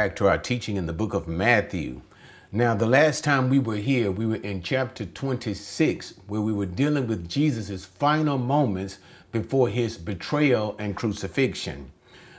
back to our teaching in the book of Matthew. Now, the last time we were here, we were in chapter 26, where we were dealing with Jesus' final moments before his betrayal and crucifixion.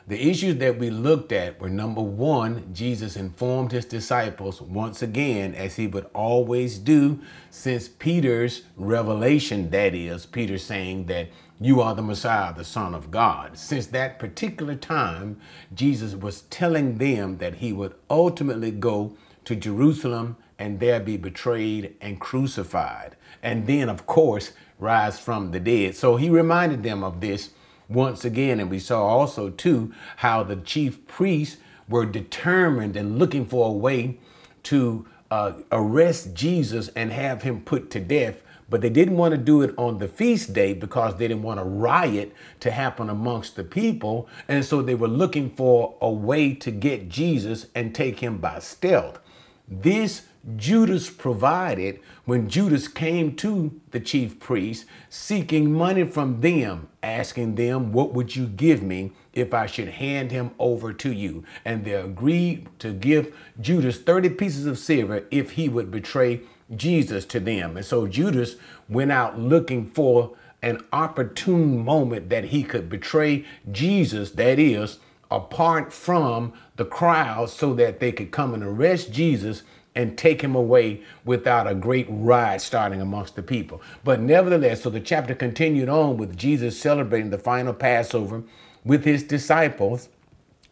The issues that we looked at were number one, Jesus informed his disciples once again, as he would always do since Peter's revelation, that is, Peter saying that you are the Messiah, the Son of God. Since that particular time, Jesus was telling them that he would ultimately go to Jerusalem and there be betrayed and crucified. And then, of course, rise from the dead. So he reminded them of this once again. And we saw also, too, how the chief priests were determined and looking for a way to uh, arrest Jesus and have him put to death. But they didn't want to do it on the feast day because they didn't want a riot to happen amongst the people. And so they were looking for a way to get Jesus and take him by stealth. This Judas provided when Judas came to the chief priests seeking money from them, asking them, What would you give me if I should hand him over to you? And they agreed to give Judas 30 pieces of silver if he would betray Jesus to them. And so Judas went out looking for an opportune moment that he could betray Jesus, that is, apart from the crowd, so that they could come and arrest Jesus and take him away without a great riot starting amongst the people. But nevertheless, so the chapter continued on with Jesus celebrating the final Passover with his disciples.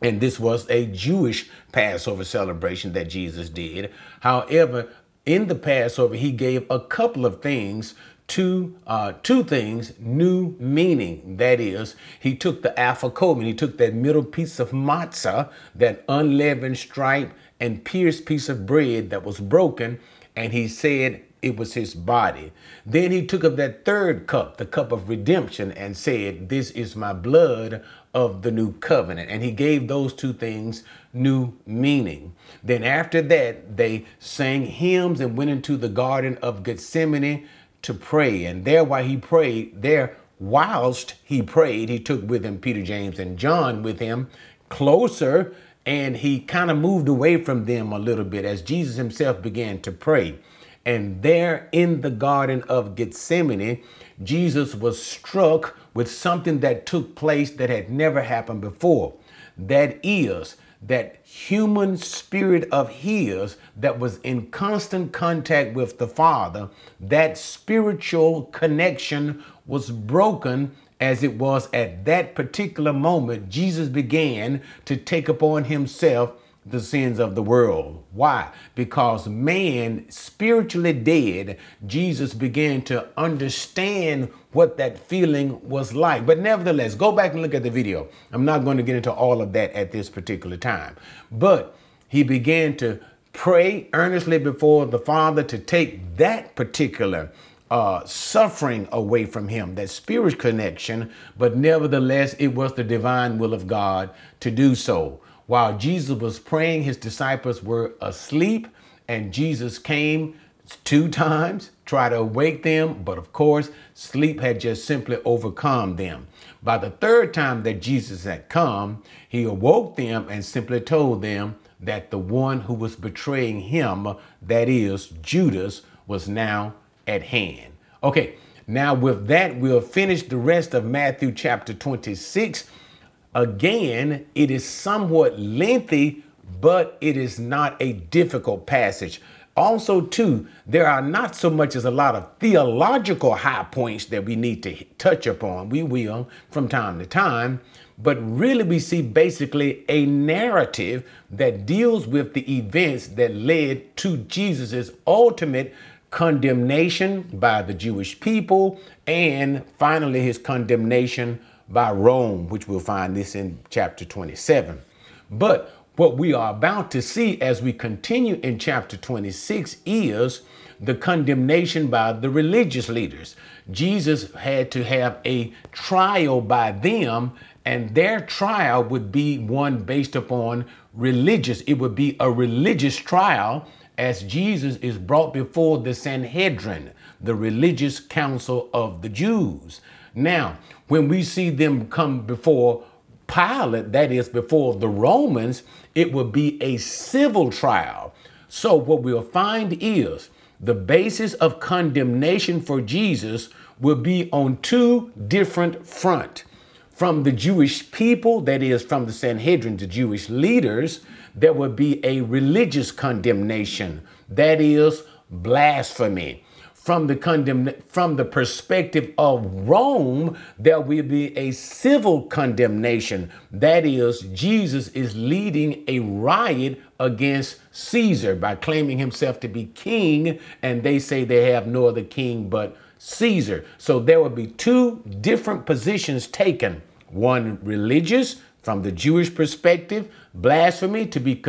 And this was a Jewish Passover celebration that Jesus did. However, in the Passover, he gave a couple of things two uh, two things new meaning. That is, he took the afikomen, he took that middle piece of matzah, that unleavened stripe and pierced piece of bread that was broken, and he said it was his body. Then he took of that third cup, the cup of redemption, and said, This is my blood of the new covenant. And he gave those two things new meaning. Then after that, they sang hymns and went into the Garden of Gethsemane to pray. And there, while he prayed, there, whilst he prayed, he took with him Peter, James, and John with him closer and he kind of moved away from them a little bit as Jesus himself began to pray. And there in the Garden of Gethsemane, Jesus was struck with something that took place that had never happened before. That is, that human spirit of his that was in constant contact with the Father, that spiritual connection was broken as it was at that particular moment, Jesus began to take upon himself the sins of the world. Why? Because man, spiritually dead, Jesus began to understand what that feeling was like. But nevertheless, go back and look at the video. I'm not going to get into all of that at this particular time. But he began to pray earnestly before the Father to take that particular uh, suffering away from him, that spirit connection, but nevertheless, it was the divine will of God to do so. While Jesus was praying, his disciples were asleep, and Jesus came two times, tried to awake them, but of course, sleep had just simply overcome them. By the third time that Jesus had come, he awoke them and simply told them that the one who was betraying him, that is Judas, was now at hand. Okay, now with that, we'll finish the rest of Matthew chapter 26. Again, it is somewhat lengthy, but it is not a difficult passage. Also, too, there are not so much as a lot of theological high points that we need to touch upon. We will from time to time, but really we see basically a narrative that deals with the events that led to Jesus's ultimate condemnation by the Jewish people, and finally his condemnation by Rome, which we'll find this in chapter 27. But what we are about to see as we continue in chapter 26 is the condemnation by the religious leaders. Jesus had to have a trial by them, and their trial would be one based upon religious, it would be a religious trial as Jesus is brought before the Sanhedrin, the religious council of the Jews. Now, when we see them come before Pilate, that is, before the Romans, it would be a civil trial. So, what we'll find is the basis of condemnation for Jesus will be on two different front. From the Jewish people, that is, from the Sanhedrin, the Jewish leaders, there would be a religious condemnation, that is, blasphemy from the condemn from the perspective of Rome, there will be a civil condemnation. That is, Jesus is leading a riot against Caesar by claiming himself to be king, and they say they have no other king but Caesar. So there will be two different positions taken one religious from the Jewish perspective, blasphemy to be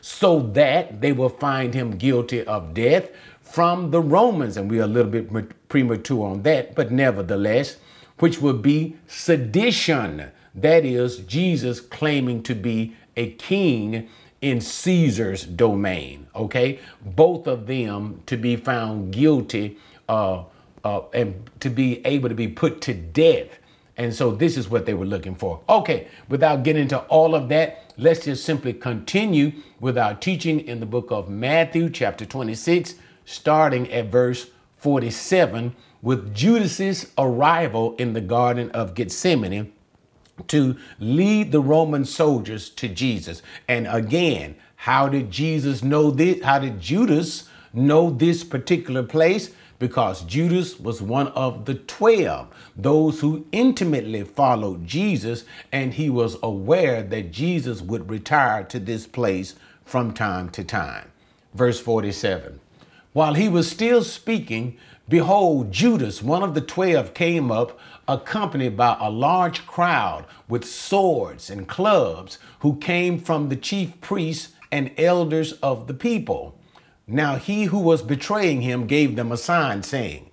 so that they will find him guilty of death from the Romans, and we're a little bit premature on that, but nevertheless, which would be sedition. That is, Jesus claiming to be a king in Caesar's domain. Okay, both of them to be found guilty uh, uh, and to be able to be put to death. And so this is what they were looking for. Okay, without getting into all of that, let's just simply continue with our teaching in the book of Matthew, chapter 26 starting at verse 47 with Judas's arrival in the Garden of Gethsemane to lead the Roman soldiers to Jesus. And again, how did Jesus know this? How did Judas know this particular place? Because Judas was one of the 12, those who intimately followed Jesus, and he was aware that Jesus would retire to this place from time to time. Verse 47 while he was still speaking, behold, Judas, one of the twelve, came up, accompanied by a large crowd with swords and clubs, who came from the chief priests and elders of the people. Now he who was betraying him gave them a sign, saying,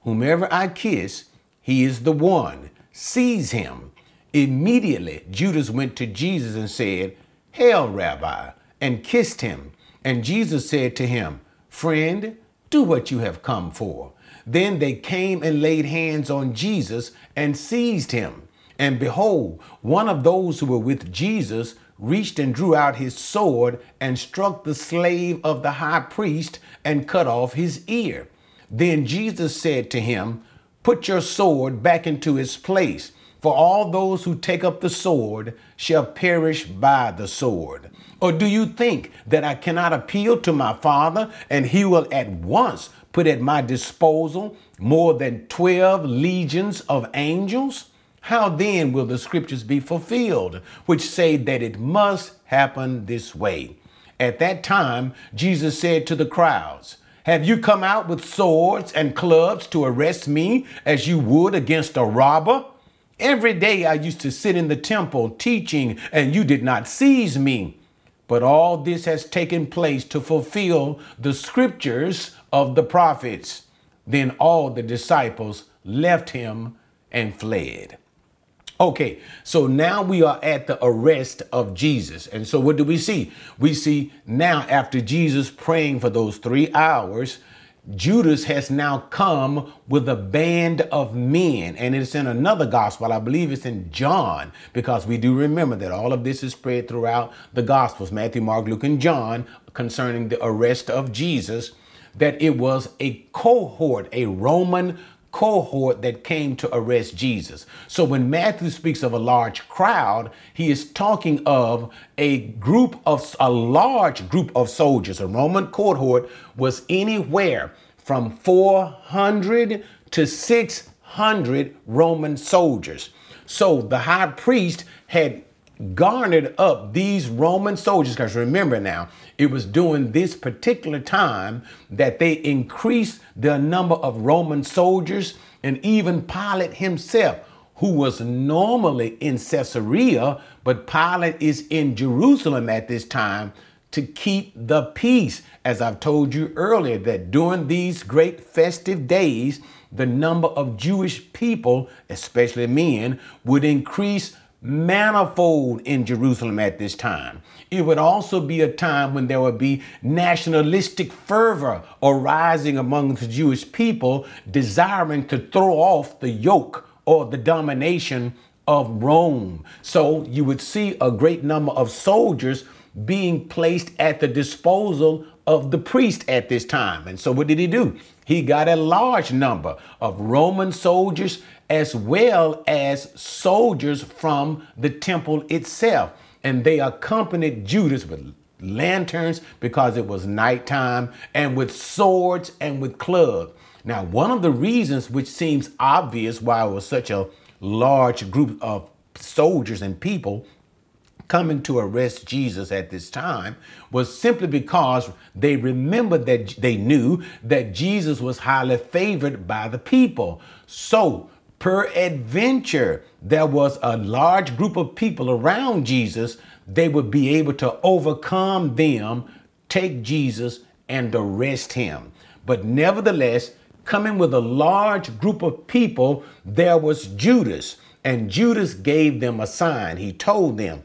Whomever I kiss, he is the one. Seize him. Immediately Judas went to Jesus and said, Hail, Rabbi, and kissed him. And Jesus said to him, Friend, do what you have come for. Then they came and laid hands on Jesus and seized him. And behold, one of those who were with Jesus reached and drew out his sword and struck the slave of the high priest and cut off his ear. Then Jesus said to him, Put your sword back into its place, for all those who take up the sword shall perish by the sword. Or do you think that I cannot appeal to my Father and he will at once put at my disposal more than 12 legions of angels? How then will the scriptures be fulfilled, which say that it must happen this way? At that time, Jesus said to the crowds, Have you come out with swords and clubs to arrest me as you would against a robber? Every day I used to sit in the temple teaching, and you did not seize me. But all this has taken place to fulfill the scriptures of the prophets. Then all the disciples left him and fled. Okay, so now we are at the arrest of Jesus. And so what do we see? We see now after Jesus praying for those three hours, Judas has now come with a band of men, and it's in another gospel. I believe it's in John, because we do remember that all of this is spread throughout the gospels Matthew, Mark, Luke, and John concerning the arrest of Jesus. That it was a cohort, a Roman cohort that came to arrest Jesus. So when Matthew speaks of a large crowd, he is talking of a group of a large group of soldiers. A Roman cohort was anywhere from 400 to 600 Roman soldiers. So the high priest had garnered up these Roman soldiers, because remember now, it was during this particular time that they increased the number of Roman soldiers, and even Pilate himself, who was normally in Caesarea, but Pilate is in Jerusalem at this time to keep the peace. As I've told you earlier, that during these great festive days, the number of Jewish people, especially men, would increase manifold in Jerusalem at this time. It would also be a time when there would be nationalistic fervor arising among the Jewish people, desiring to throw off the yoke or the domination of Rome. So you would see a great number of soldiers being placed at the disposal of the priest at this time. And so what did he do? He got a large number of Roman soldiers as well as soldiers from the temple itself. And they accompanied Judas with lanterns because it was nighttime and with swords and with clubs. Now, one of the reasons which seems obvious why it was such a large group of soldiers and people coming to arrest Jesus at this time was simply because they remembered that they knew that Jesus was highly favored by the people. So, per adventure, there was a large group of people around Jesus. They would be able to overcome them, take Jesus, and arrest him. But nevertheless, coming with a large group of people, there was Judas. And Judas gave them a sign. He told them,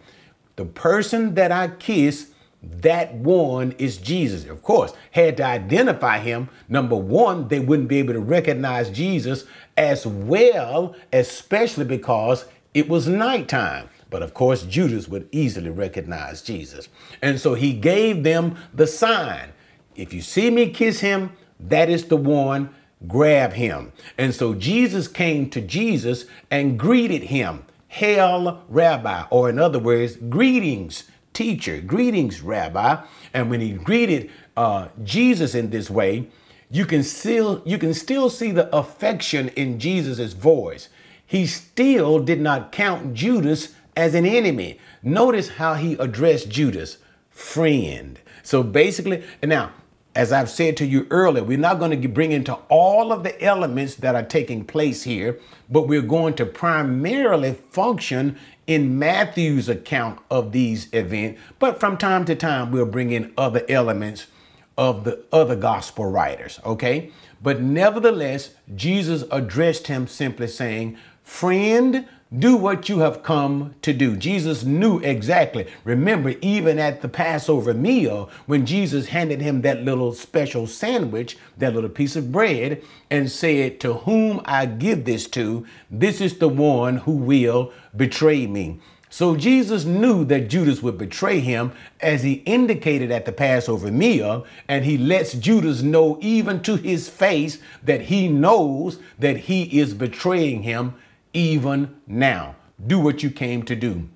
The person that I kiss, that one is Jesus. Of course, had to identify him. Number one, they wouldn't be able to recognize Jesus as well, especially because it was nighttime. But of course, Judas would easily recognize Jesus. And so he gave them the sign. If you see me kiss him, that is the one grab him. And so Jesus came to Jesus and greeted him, Hail, Rabbi, or in other words, greetings, teacher, greetings, Rabbi. And when he greeted uh, Jesus in this way, you can still you can still see the affection in Jesus's voice. He still did not count Judas as an enemy. Notice how he addressed Judas, friend. So basically, now as I've said to you earlier, we're not going to bring into all of the elements that are taking place here, but we're going to primarily function in Matthew's account of these events. But from time to time, we'll bring in other elements of the other gospel writers, okay? But nevertheless, Jesus addressed him simply saying, Friend, do what you have come to do. Jesus knew exactly. Remember, even at the Passover meal, when Jesus handed him that little special sandwich, that little piece of bread, and said, To whom I give this to, this is the one who will betray me. So Jesus knew that Judas would betray him as he indicated at the Passover meal, and he lets Judas know even to his face that he knows that he is betraying him even now. Do what you came to do.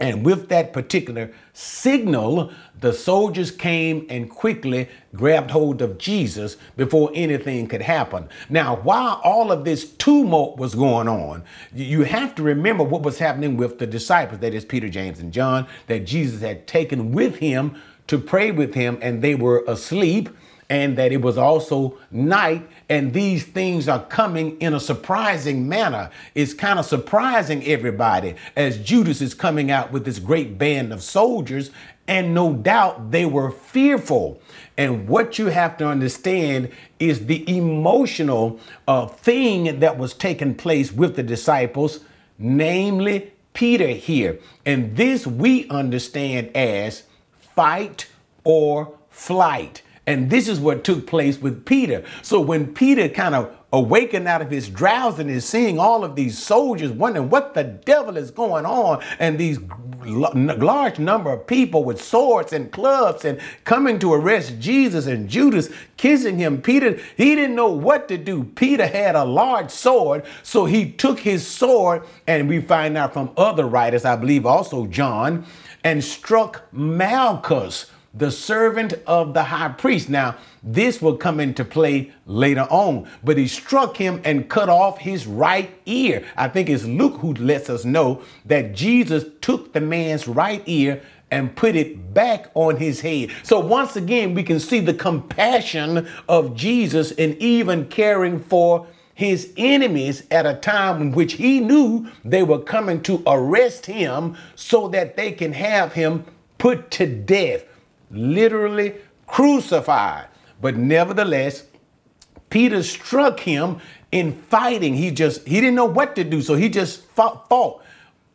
And with that particular signal, the soldiers came and quickly grabbed hold of Jesus before anything could happen. Now, while all of this tumult was going on, you have to remember what was happening with the disciples that is, Peter, James, and John, that Jesus had taken with him to pray with him, and they were asleep and that it was also night and these things are coming in a surprising manner. It's kind of surprising everybody as Judas is coming out with this great band of soldiers and no doubt they were fearful. And what you have to understand is the emotional uh, thing that was taking place with the disciples, namely Peter here. And this we understand as fight or flight. And this is what took place with Peter. So when Peter kind of awakened out of his drowsiness, seeing all of these soldiers, wondering what the devil is going on, and these large number of people with swords and clubs and coming to arrest Jesus and Judas kissing him. Peter, he didn't know what to do. Peter had a large sword, so he took his sword, and we find out from other writers, I believe also John, and struck Malchus the servant of the high priest. Now, this will come into play later on, but he struck him and cut off his right ear. I think it's Luke who lets us know that Jesus took the man's right ear and put it back on his head. So once again, we can see the compassion of Jesus in even caring for his enemies at a time in which he knew they were coming to arrest him so that they can have him put to death literally crucified. But nevertheless, Peter struck him in fighting. He just, he didn't know what to do, so he just fought. fought.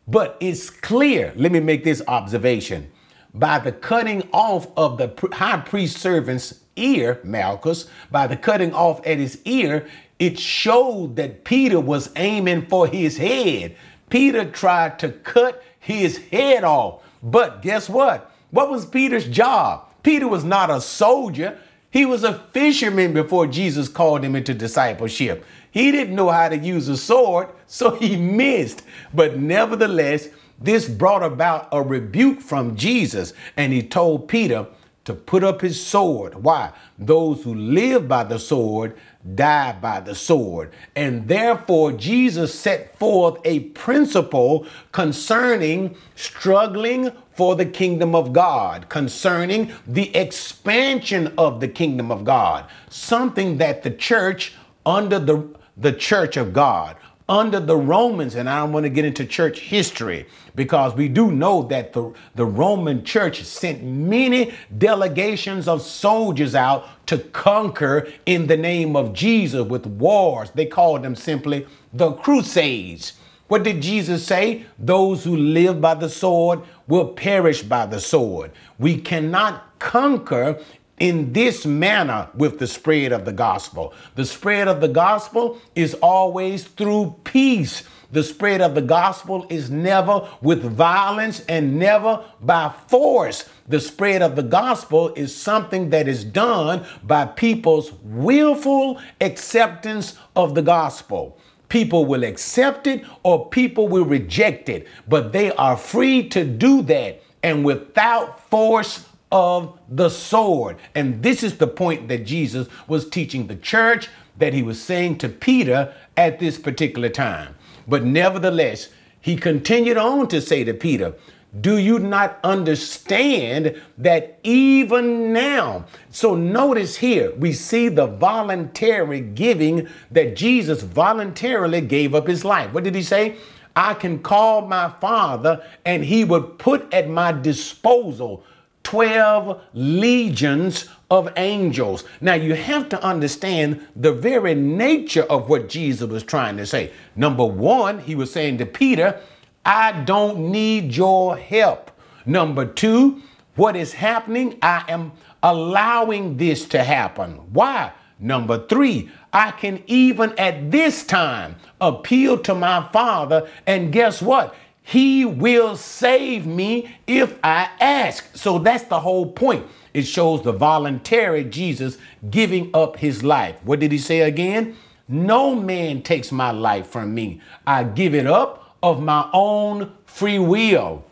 But it's clear, let me make this observation. By the cutting off of the high priest servant's ear, Malchus, by the cutting off at his ear, it showed that Peter was aiming for his head. Peter tried to cut his head off. But guess what? What was Peter's job? Peter was not a soldier. He was a fisherman before Jesus called him into discipleship. He didn't know how to use a sword, so he missed. But nevertheless, this brought about a rebuke from Jesus, and he told Peter to put up his sword. Why? Those who live by the sword die by the sword. And therefore, Jesus set forth a principle concerning struggling for the kingdom of God, concerning the expansion of the kingdom of God, something that the church under the, the church of God, under the Romans, and I don't want to get into church history because we do know that the, the Roman church sent many delegations of soldiers out to conquer in the name of Jesus with wars. They called them simply the Crusades. What did Jesus say? Those who live by the sword will perish by the sword. We cannot conquer in this manner with the spread of the gospel. The spread of the gospel is always through peace. The spread of the gospel is never with violence and never by force. The spread of the gospel is something that is done by people's willful acceptance of the gospel. People will accept it or people will reject it, but they are free to do that and without force of the sword. And this is the point that Jesus was teaching the church, that he was saying to Peter at this particular time. But nevertheless, he continued on to say to Peter, do you not understand that even now? So notice here, we see the voluntary giving that Jesus voluntarily gave up his life. What did he say? I can call my father and he would put at my disposal 12 legions of angels. Now, you have to understand the very nature of what Jesus was trying to say. Number one, he was saying to Peter, I don't need your help. Number two, what is happening? I am allowing this to happen. Why? Number three, I can even at this time appeal to my Father, and guess what? He will save me if I ask. So that's the whole point. It shows the voluntary Jesus giving up his life. What did he say again? No man takes my life from me. I give it up of my own free will.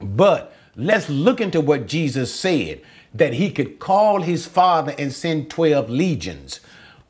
But let's look into what Jesus said that he could call his father and send 12 legions.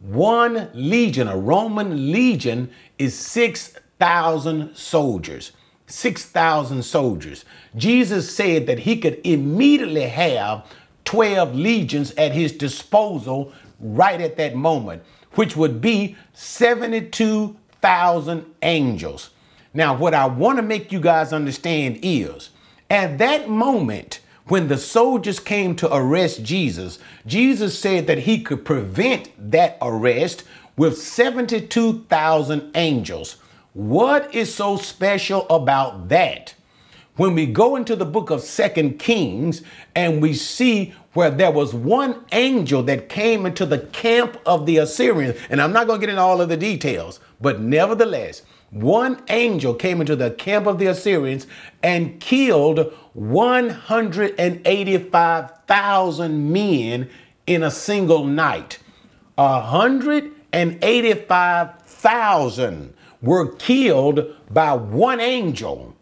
One legion, a Roman legion, is 6,000 soldiers. 6,000 soldiers. Jesus said that he could immediately have 12 legions at his disposal right at that moment, which would be 72,000 angels. Now, what I want to make you guys understand is at that moment, when the soldiers came to arrest Jesus, Jesus said that he could prevent that arrest with 72,000 angels. What is so special about that? When we go into the book of Second Kings and we see where there was one angel that came into the camp of the Assyrians, and I'm not going to get into all of the details, but nevertheless, one angel came into the camp of the Assyrians and killed 185,000 men in a single night. 185,000 were killed by one angel.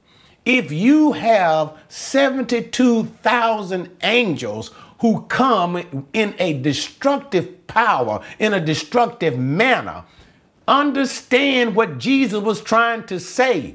If you have 72,000 angels who come in a destructive power, in a destructive manner, Understand what Jesus was trying to say.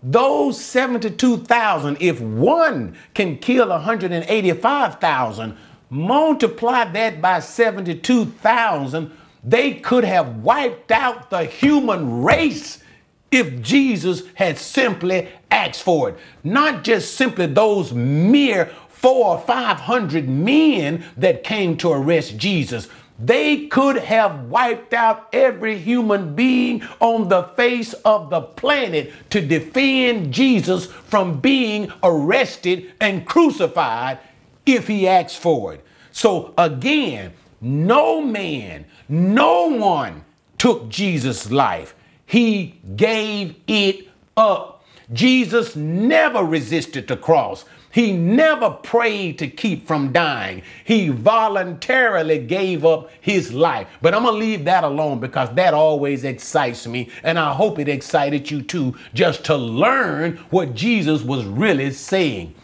Those 72,000, if one can kill 185,000, multiply that by 72,000, they could have wiped out the human race if Jesus had simply asked for it. Not just simply those mere four or five hundred men that came to arrest Jesus, they could have wiped out every human being on the face of the planet to defend Jesus from being arrested and crucified if he asked for it. So again, no man, no one took Jesus' life. He gave it up. Jesus never resisted the cross. He never prayed to keep from dying. He voluntarily gave up his life. But I'm going to leave that alone because that always excites me. And I hope it excited you too, just to learn what Jesus was really saying.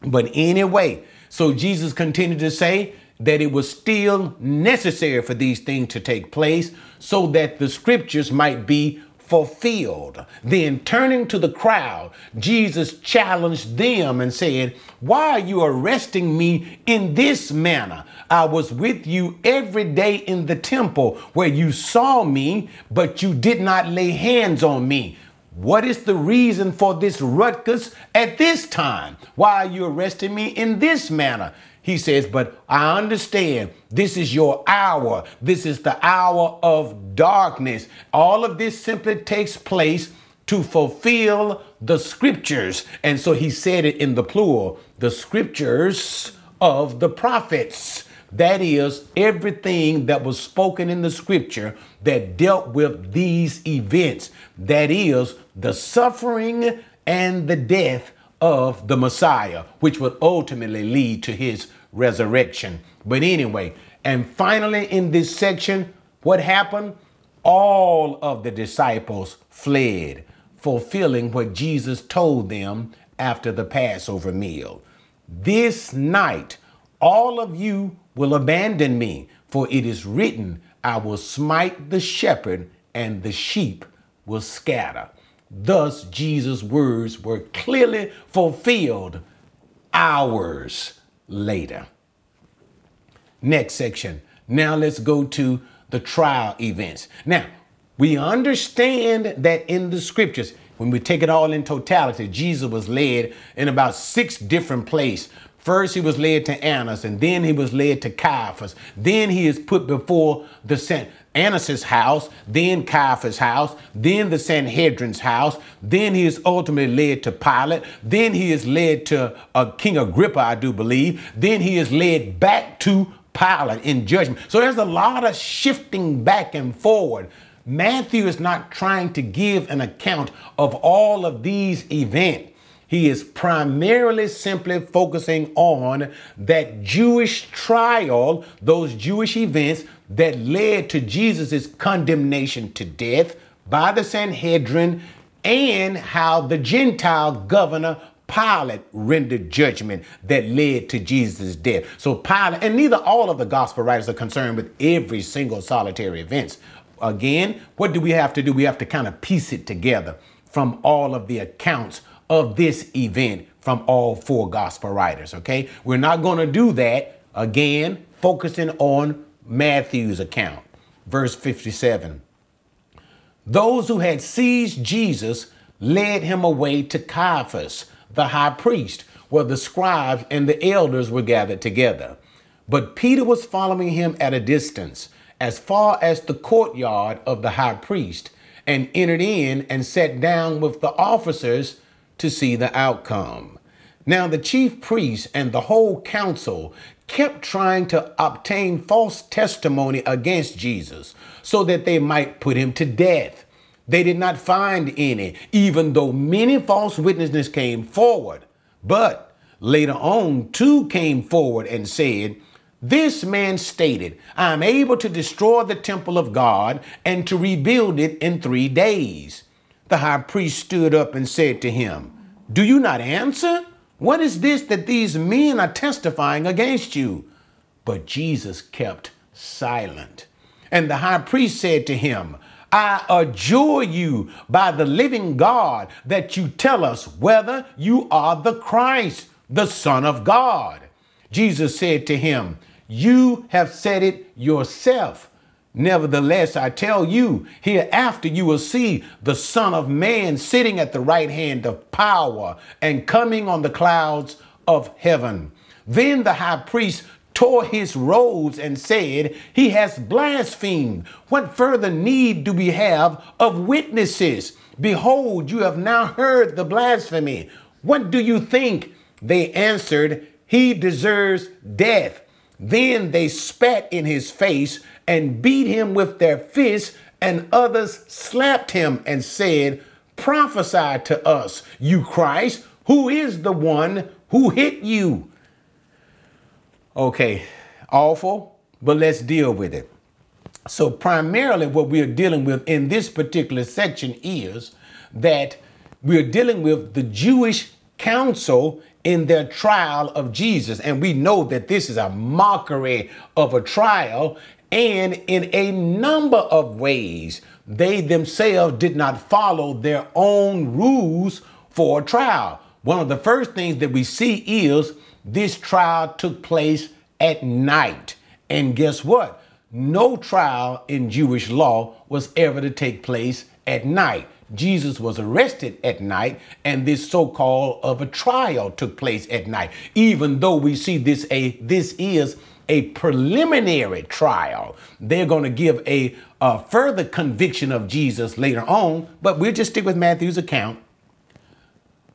But anyway, so Jesus continued to say that it was still necessary for these things to take place so that the scriptures might be fulfilled. Then turning to the crowd, Jesus challenged them and said, Why are you arresting me in this manner? I was with you every day in the temple where you saw me, but you did not lay hands on me. What is the reason for this ruckus at this time? Why are you arresting me in this manner? He says, But I understand this is your hour. This is the hour of darkness. All of this simply takes place to fulfill the scriptures. And so he said it in the plural the scriptures of the prophets. That is everything that was spoken in the scripture that dealt with these events. That is the suffering and the death of the Messiah, which would ultimately lead to his resurrection. But anyway, and finally in this section, what happened? All of the disciples fled, fulfilling what Jesus told them after the Passover meal. This night, all of you will abandon me, for it is written, I will smite the shepherd, and the sheep will scatter. Thus, Jesus' words were clearly fulfilled hours later. Next section. Now let's go to the trial events. Now, we understand that in the scriptures, when we take it all in totality, Jesus was led in about six different places First, he was led to Annas, and then he was led to Caiaphas. Then he is put before the San- Annas' house, then Caiaphas' house, then the Sanhedrin's house. Then he is ultimately led to Pilate. Then he is led to uh, King Agrippa, I do believe. Then he is led back to Pilate in judgment. So there's a lot of shifting back and forward. Matthew is not trying to give an account of all of these events. He is primarily simply focusing on that Jewish trial, those Jewish events that led to Jesus' condemnation to death by the Sanhedrin and how the Gentile governor Pilate rendered judgment that led to Jesus' death. So Pilate, and neither all of the gospel writers are concerned with every single solitary events. Again, what do we have to do? We have to kind of piece it together from all of the accounts of this event from all four gospel writers, okay? We're not going to do that again, focusing on Matthew's account. Verse 57. Those who had seized Jesus led him away to Caiaphas, the high priest, where the scribes and the elders were gathered together. But Peter was following him at a distance, as far as the courtyard of the high priest, and entered in and sat down with the officers to see the outcome. Now, the chief priests and the whole council kept trying to obtain false testimony against Jesus so that they might put him to death. They did not find any, even though many false witnesses came forward. But later on, two came forward and said, This man stated, I am able to destroy the temple of God and to rebuild it in three days. The high priest stood up and said to him, Do you not answer? What is this that these men are testifying against you? But Jesus kept silent. And the high priest said to him, I adjure you by the living God that you tell us whether you are the Christ, the Son of God. Jesus said to him, You have said it yourself. Nevertheless, I tell you, hereafter you will see the Son of Man sitting at the right hand of power and coming on the clouds of heaven. Then the high priest tore his robes and said, He has blasphemed. What further need do we have of witnesses? Behold, you have now heard the blasphemy. What do you think? They answered, He deserves death. Then they spat in his face and beat him with their fists, and others slapped him and said, prophesy to us, you Christ, who is the one who hit you? Okay, awful, but let's deal with it. So, primarily, what we are dealing with in this particular section is that we are dealing with the Jewish council in their trial of Jesus. And we know that this is a mockery of a trial. And in a number of ways, they themselves did not follow their own rules for a trial. One of the first things that we see is this trial took place at night. And guess what? No trial in Jewish law was ever to take place at night. Jesus was arrested at night, and this so-called of a trial took place at night. Even though we see this a this is a preliminary trial, they're going to give a, a further conviction of Jesus later on. But we'll just stick with Matthew's account.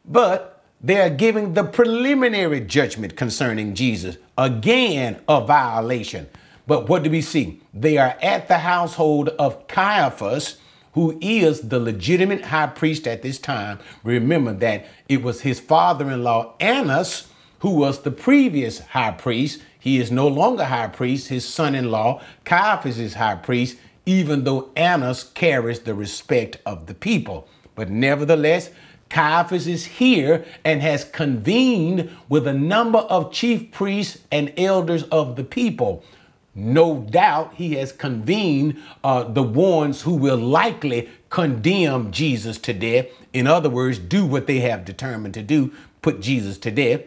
But they are giving the preliminary judgment concerning Jesus again a violation. But what do we see? They are at the household of Caiaphas who is the legitimate high priest at this time. Remember that it was his father in law, Annas, who was the previous high priest. He is no longer high priest. His son in law, Caiaphas, is high priest, even though Annas carries the respect of the people. But nevertheless, Caiaphas is here and has convened with a number of chief priests and elders of the people. No doubt he has convened uh, the ones who will likely condemn Jesus to death. In other words, do what they have determined to do, put Jesus to death.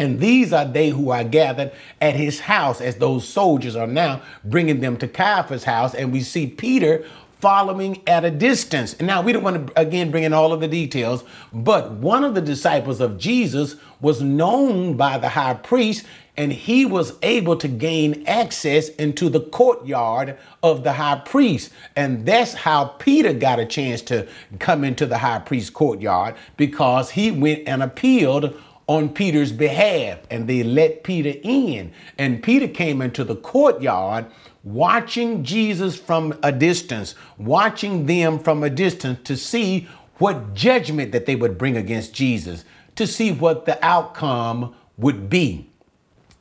And these are they who are gathered at his house, as those soldiers are now bringing them to Caiaphas' house. And we see Peter following at a distance. And now we don't want to again bring in all of the details, but one of the disciples of Jesus was known by the high priest and he was able to gain access into the courtyard of the high priest. And that's how Peter got a chance to come into the high priest's courtyard because he went and appealed on Peter's behalf and they let Peter in. And Peter came into the courtyard watching Jesus from a distance, watching them from a distance to see what judgment that they would bring against Jesus, to see what the outcome would be.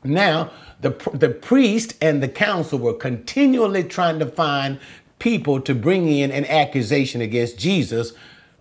Now, the, the priest and the council were continually trying to find people to bring in an accusation against Jesus.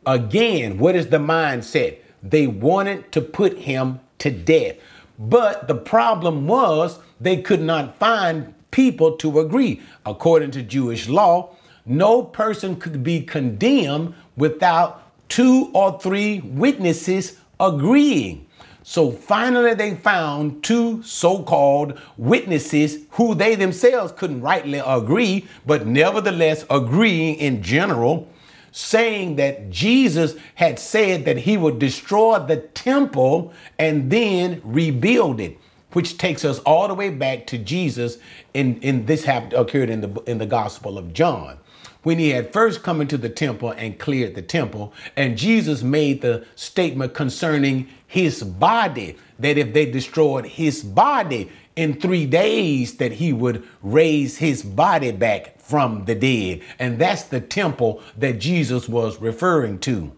Again, what is the mindset? They wanted to put him to death. But the problem was they could not find people to agree. According to Jewish law, no person could be condemned without two or three witnesses agreeing. So finally, they found two so called witnesses who they themselves couldn't rightly agree, but nevertheless agreeing in general, saying that Jesus had said that he would destroy the temple and then rebuild it which takes us all the way back to Jesus. In, in this happened occurred in the in the Gospel of John, when he had first come into the temple and cleared the temple, and Jesus made the statement concerning his body that if they destroyed his body in three days, that he would raise his body back from the dead, and that's the temple that Jesus was referring to.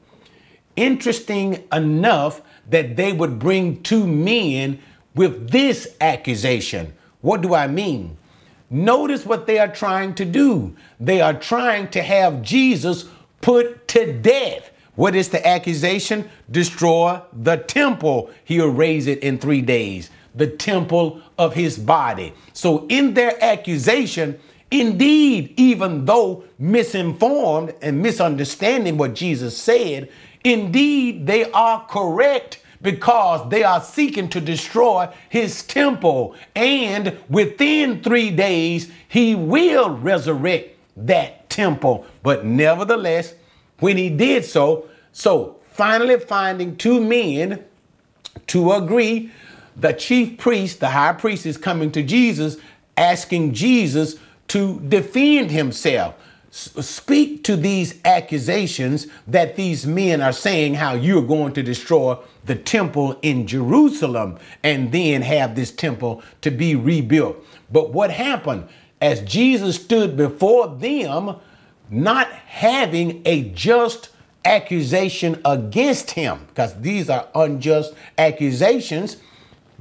Interesting enough that they would bring two men with this accusation. What do I mean? Notice what they are trying to do. They are trying to have Jesus put to death. What is the accusation? Destroy the temple. He'll raise it in three days. The temple of his body. So, in their accusation, indeed, even though misinformed and misunderstanding what Jesus said, indeed, they are correct because they are seeking to destroy his temple. And within three days, he will resurrect that temple. But nevertheless, when he did so, so finally finding two men to agree, the chief priest, the high priest, is coming to Jesus, asking Jesus to defend himself speak to these accusations that these men are saying how you're going to destroy the temple in Jerusalem and then have this temple to be rebuilt. But what happened as Jesus stood before them, not having a just accusation against him, because these are unjust accusations,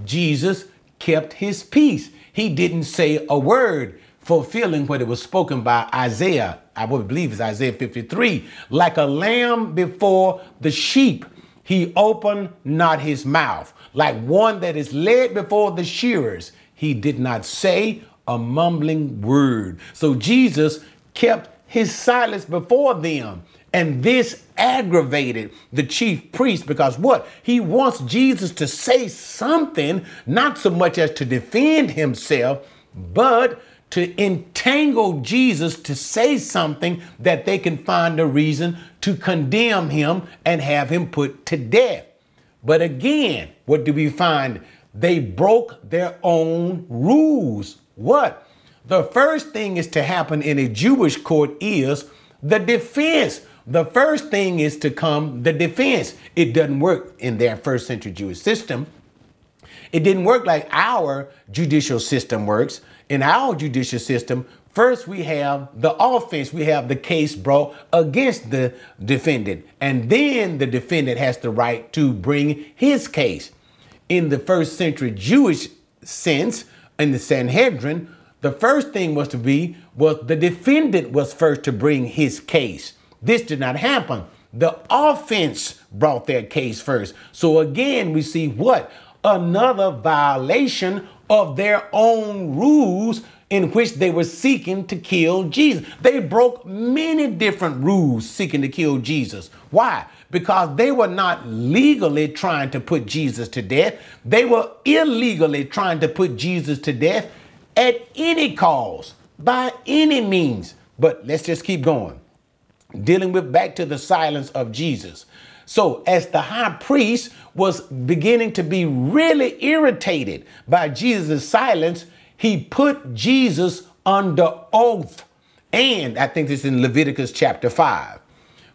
Jesus kept his peace. He didn't say a word, fulfilling what it was spoken by Isaiah. I would believe it's Isaiah 53. Like a lamb before the sheep, he opened not his mouth. Like one that is led before the shearers, he did not say a mumbling word. So Jesus kept his silence before them. And this aggravated the chief priest because what? He wants Jesus to say something, not so much as to defend himself, but to entangle Jesus to say something that they can find a reason to condemn him and have him put to death. But again, what do we find? They broke their own rules. What? The first thing is to happen in a Jewish court is the defense. The first thing is to come the defense. It doesn't work in their first century Jewish system. It didn't work like our judicial system works. In our judicial system, first we have the offense, we have the case brought against the defendant, and then the defendant has the right to bring his case. In the first century Jewish sense, in the Sanhedrin, the first thing was to be was the defendant was first to bring his case. This did not happen. The offense brought their case first. So again, we see what? Another violation of their own rules in which they were seeking to kill Jesus. They broke many different rules seeking to kill Jesus. Why? Because they were not legally trying to put Jesus to death. They were illegally trying to put Jesus to death at any cause, by any means. But let's just keep going dealing with back to the silence of Jesus. So, as the high priest was beginning to be really irritated by Jesus' silence, he put Jesus under oath. And I think this is in Leviticus chapter 5,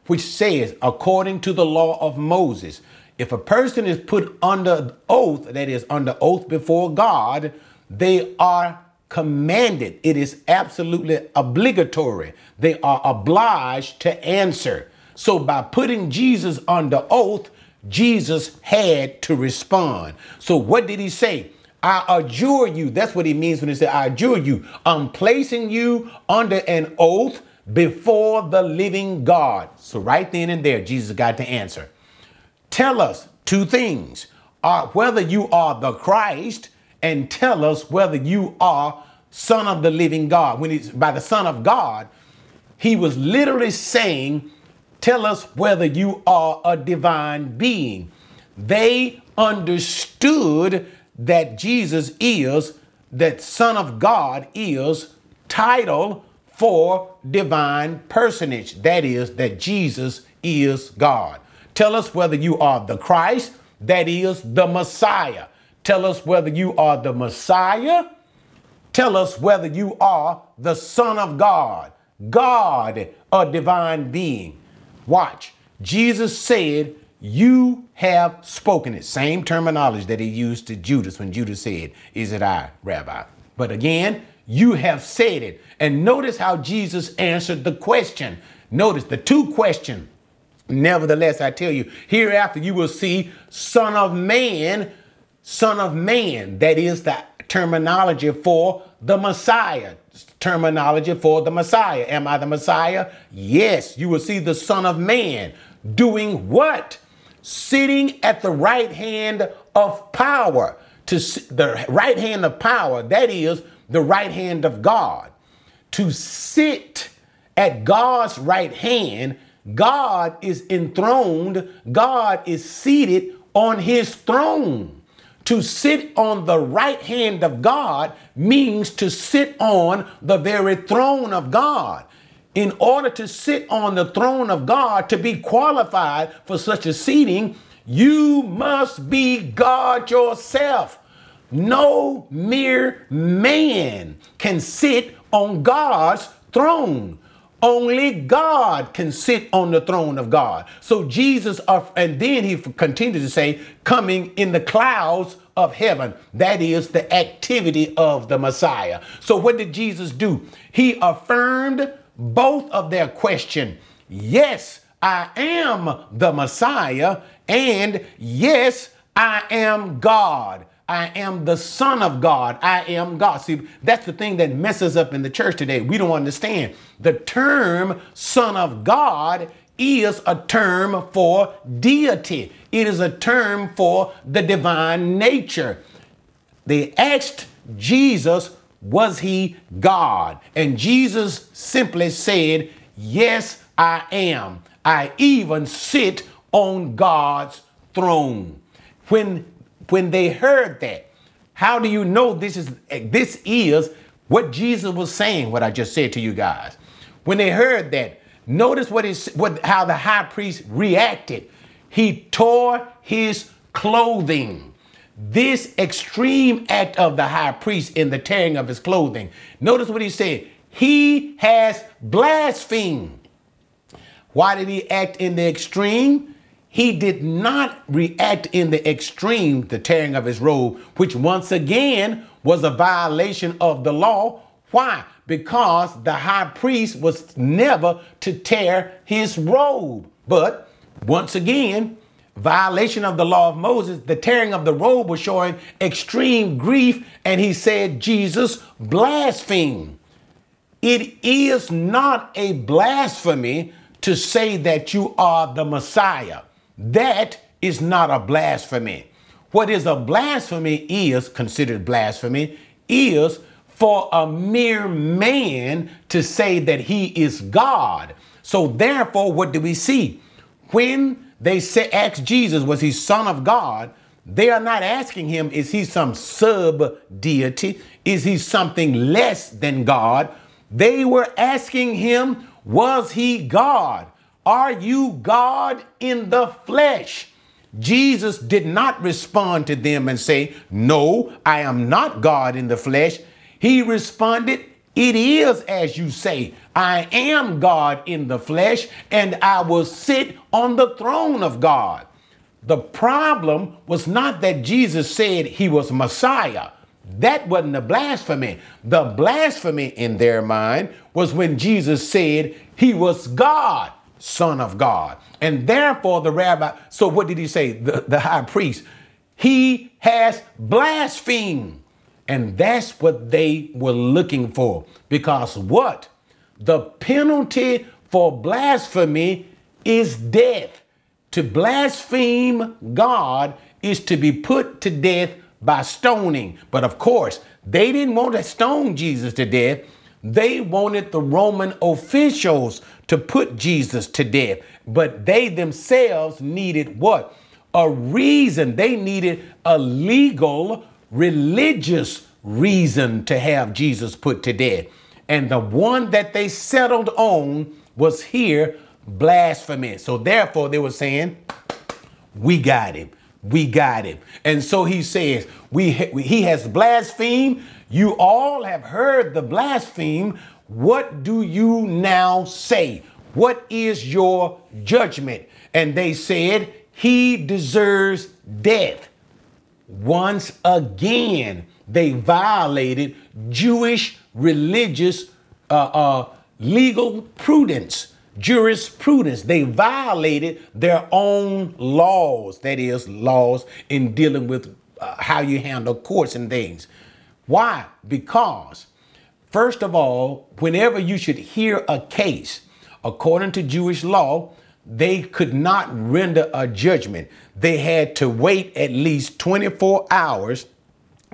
which says, according to the law of Moses, if a person is put under oath, that is, under oath before God, they are commanded. It is absolutely obligatory. They are obliged to answer. So by putting Jesus under oath, Jesus had to respond. So what did he say? I adjure you. That's what he means when he said, I adjure you. I'm placing you under an oath before the living God. So right then and there, Jesus got to answer. Tell us two things. Uh, whether you are the Christ and tell us whether you are son of the living God. When he's by the son of God, he was literally saying, tell us whether you are a divine being. They understood that Jesus is, that son of God is title for divine personage. That is, that Jesus is God. Tell us whether you are the Christ, that is, the Messiah. Tell us whether you are the Messiah. Tell us whether you are the Son of God, God, a divine being. Watch. Jesus said, You have spoken it. Same terminology that he used to Judas when Judas said, Is it I, Rabbi? But again, you have said it. And notice how Jesus answered the question. Notice the two questions. Nevertheless, I tell you, hereafter you will see Son of Man Son of Man. That is the terminology for the Messiah. Terminology for the Messiah. Am I the Messiah? Yes. You will see the Son of Man doing what? Sitting at the right hand of power. To the right hand of power, that is the right hand of God. To sit at God's right hand, God is enthroned, God is seated on his throne. To sit on the right hand of God means to sit on the very throne of God. In order to sit on the throne of God, to be qualified for such a seating, you must be God yourself. No mere man can sit on God's throne. Only God can sit on the throne of God. So Jesus, uh, and then he continued to say, coming in the clouds of heaven. That is the activity of the Messiah. So what did Jesus do? He affirmed both of their question. Yes, I am the Messiah, and yes, I am God. I am the Son of God. I am God. See, that's the thing that messes up in the church today. We don't understand. The term Son of God is a term for deity, it is a term for the divine nature. They asked Jesus, Was he God? And Jesus simply said, Yes, I am. I even sit on God's throne. When when they heard that, how do you know this is this is what Jesus was saying? What I just said to you guys. When they heard that, notice what is what how the high priest reacted. He tore his clothing. This extreme act of the high priest in the tearing of his clothing. Notice what he said. He has blasphemed. Why did he act in the extreme? He did not react in the extreme, the tearing of his robe, which once again was a violation of the law. Why? Because the high priest was never to tear his robe. But once again, violation of the law of Moses, the tearing of the robe was showing extreme grief, and he said Jesus blasphemed. It is not a blasphemy to say that you are the Messiah. That is not a blasphemy. What is a blasphemy is considered blasphemy is for a mere man to say that he is God. So therefore, what do we see? When they say, ask Jesus, was he son of God? They are not asking him, is he some sub deity? Is he something less than God? They were asking him, was he God? Are you God in the flesh? Jesus did not respond to them and say, No, I am not God in the flesh. He responded, It is as you say. I am God in the flesh, and I will sit on the throne of God. The problem was not that Jesus said he was Messiah. That wasn't a blasphemy. The blasphemy in their mind was when Jesus said he was God. Son of God. And therefore, the rabbi, so what did he say? The, the high priest, he has blasphemed. And that's what they were looking for. Because what? The penalty for blasphemy is death. To blaspheme God is to be put to death by stoning. But of course, they didn't want to stone Jesus to death. They wanted the Roman officials to put Jesus to death, but they themselves needed what? A reason. They needed a legal, religious reason to have Jesus put to death. And the one that they settled on was here blasphemy. So therefore, they were saying, We got him. We got him. And so he says, we, He has blasphemed. You all have heard the blaspheme. What do you now say? What is your judgment? And they said, He deserves death. Once again, they violated Jewish religious uh, uh, legal prudence, jurisprudence. They violated their own laws, that is, laws in dealing with uh, how you handle courts and things. Why? Because, first of all, whenever you should hear a case, according to Jewish law, they could not render a judgment. They had to wait at least 24 hours,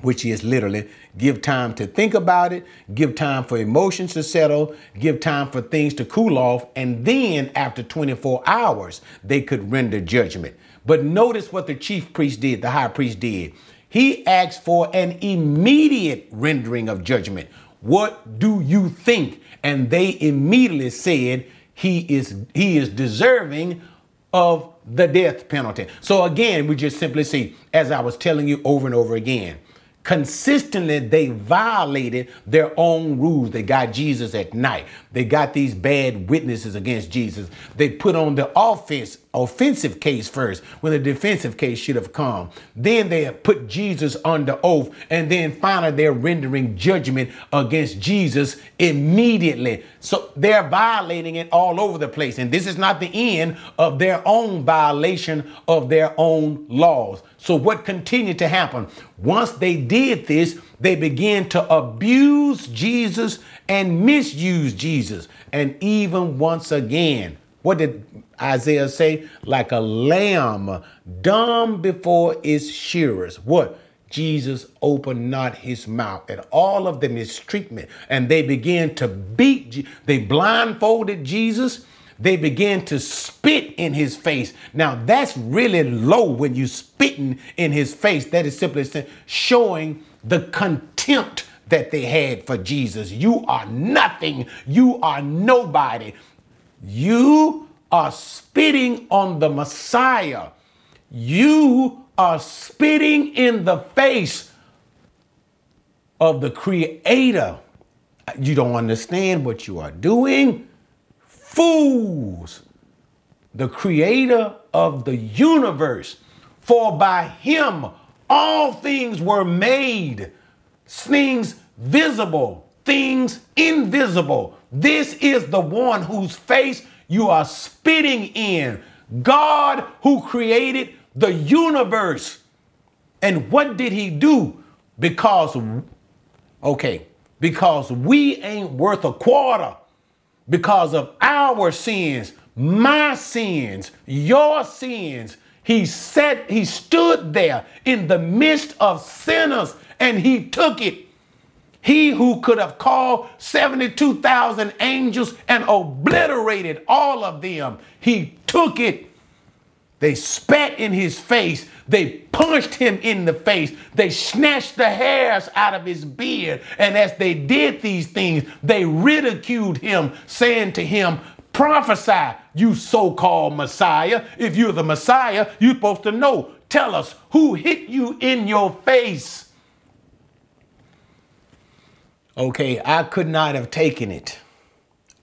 which is literally give time to think about it, give time for emotions to settle, give time for things to cool off, and then after 24 hours, they could render judgment. But notice what the chief priest did, the high priest did. He asked for an immediate rendering of judgment. What do you think? And they immediately said, he is he is deserving of the death penalty. So again, we just simply see, as I was telling you over and over again, consistently they violated their own rules. They got Jesus at night. They got these bad witnesses against Jesus. They put on the offense offensive case first when the defensive case should have come. Then they have put Jesus under oath. And then finally, they're rendering judgment against Jesus immediately. So they're violating it all over the place. And this is not the end of their own violation of their own laws. So, what continued to happen? Once they did this, they began to abuse Jesus and misuse Jesus. And even once again, what did Isaiah say? Like a lamb dumb before its shearers. What? Jesus opened not his mouth, and all of them mistreatment. And they began to beat, they blindfolded Jesus. They began to spit in his face. Now, that's really low when you spitting in his face. That is simply showing the contempt that they had for Jesus. You are nothing. You are nobody. You are spitting on the Messiah. You are spitting in the face of the Creator. You don't understand what you are doing. Fools, the Creator of the universe. For by Him all things were made, things visible, things invisible. This is the one whose face you are spitting in. God who created the universe. And what did he do? Because, okay, because we ain't worth a quarter because of our sins, my sins, your sins. He said he stood there in the midst of sinners and he took it. He who could have called 72,000 angels and obliterated all of them, he took it. They spat in his face. They punched him in the face. They snatched the hairs out of his beard. And as they did these things, they ridiculed him, saying to him, Prophesy, you so called Messiah. If you're the Messiah, you're supposed to know. Tell us who hit you in your face. Okay, I could not have taken it.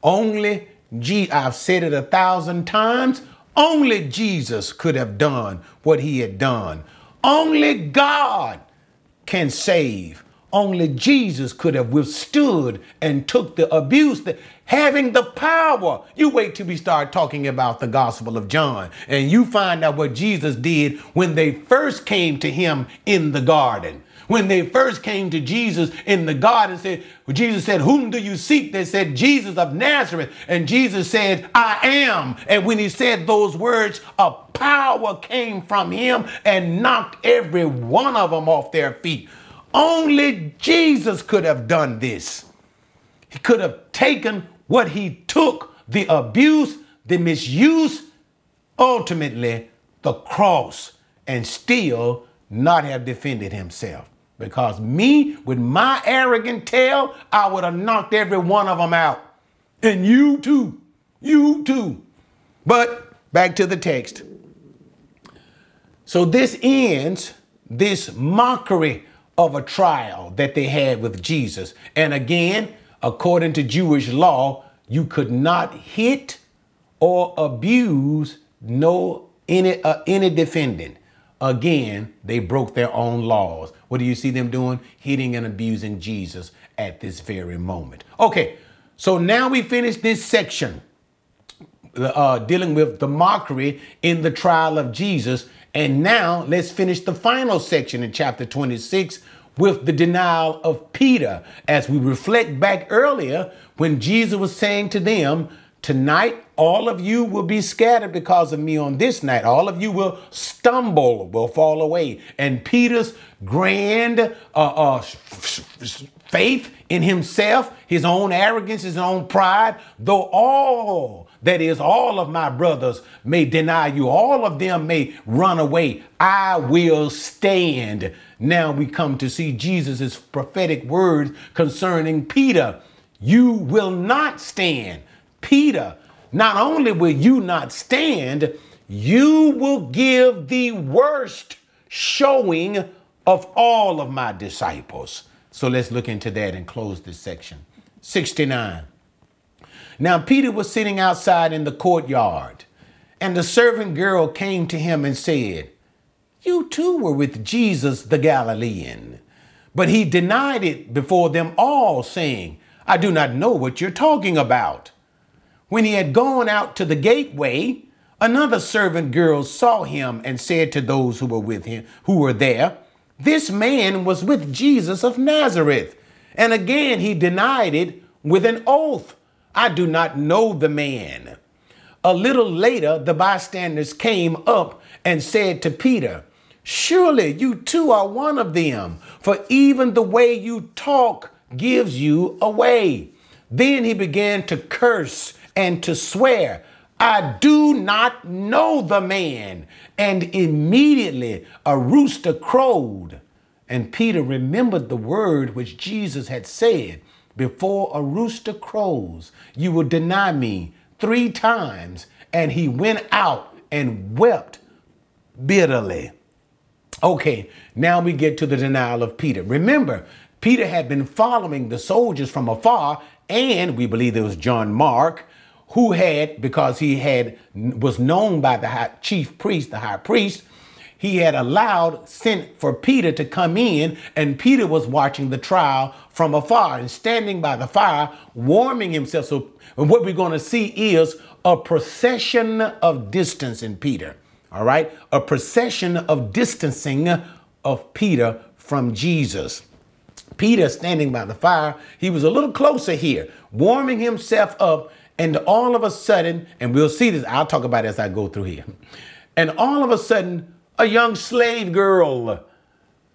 Only G I've said it a thousand times. Only Jesus could have done what he had done. Only God can save. Only Jesus could have withstood and took the abuse that having the power. You wait till we start talking about the Gospel of John and you find out what Jesus did when they first came to him in the garden. When they first came to Jesus in the garden, said, well, Jesus said, Whom do you seek? They said, Jesus of Nazareth. And Jesus said, I am. And when he said those words, a power came from him and knocked every one of them off their feet. Only Jesus could have done this. He could have taken what he took, the abuse, the misuse, ultimately the cross, and still not have defended himself. Because me, with my arrogant tail, I would have knocked every one of them out. And you too. You too. But back to the text. So this ends this mockery of a trial that they had with Jesus. And again, according to Jewish law, you could not hit or abuse no any uh, any defendant. Again, they broke their own laws. What do you see them doing? Hitting and abusing Jesus at this very moment. Okay, so now we finish this section uh, dealing with the mockery in the trial of Jesus. And now let's finish the final section in chapter 26 with the denial of Peter as we reflect back earlier when Jesus was saying to them, Tonight, all of you will be scattered because of me on this night. All of you will stumble, will fall away. And Peter's grand uh, uh, faith in himself, his own arrogance, his own pride, though all, that is, all of my brothers may deny you, all of them may run away, I will stand. Now we come to see Jesus' prophetic words concerning Peter. You will not stand. Peter, not only will you not stand, you will give the worst showing of all of my disciples. So let's look into that and close this section. 69. Now Peter was sitting outside in the courtyard, And the servant girl came to him and said, You too were with Jesus the Galilean. But he denied it before them all, saying, I do not know what you're talking about. When he had gone out to the gateway, another servant girl saw him and said to those who were with him, who were there, This man was with Jesus of Nazareth. And again he denied it with an oath, I do not know the man. A little later, the bystanders came up and said to Peter, Surely you too are one of them, for even the way you talk gives you away. Then he began to curse and to swear, I do not know the man. And immediately a rooster crowed. And Peter remembered the word which Jesus had said Before a rooster crows, you will deny me three times. And he went out and wept bitterly. Okay, now we get to the denial of Peter. Remember, Peter had been following the soldiers from afar, and we believe it was John Mark, who had, because he had was known by the high, chief priest, the high priest, he had allowed, sent for Peter to come in, and Peter was watching the trial from afar and standing by the fire, warming himself. So, what we're going to see is a procession of distance in Peter. All right, a procession of distancing of Peter from Jesus. Peter standing by the fire, he was a little closer here, warming himself up, and all of a sudden, and we'll see this, I'll talk about it as I go through here. And all of a sudden, a young slave girl,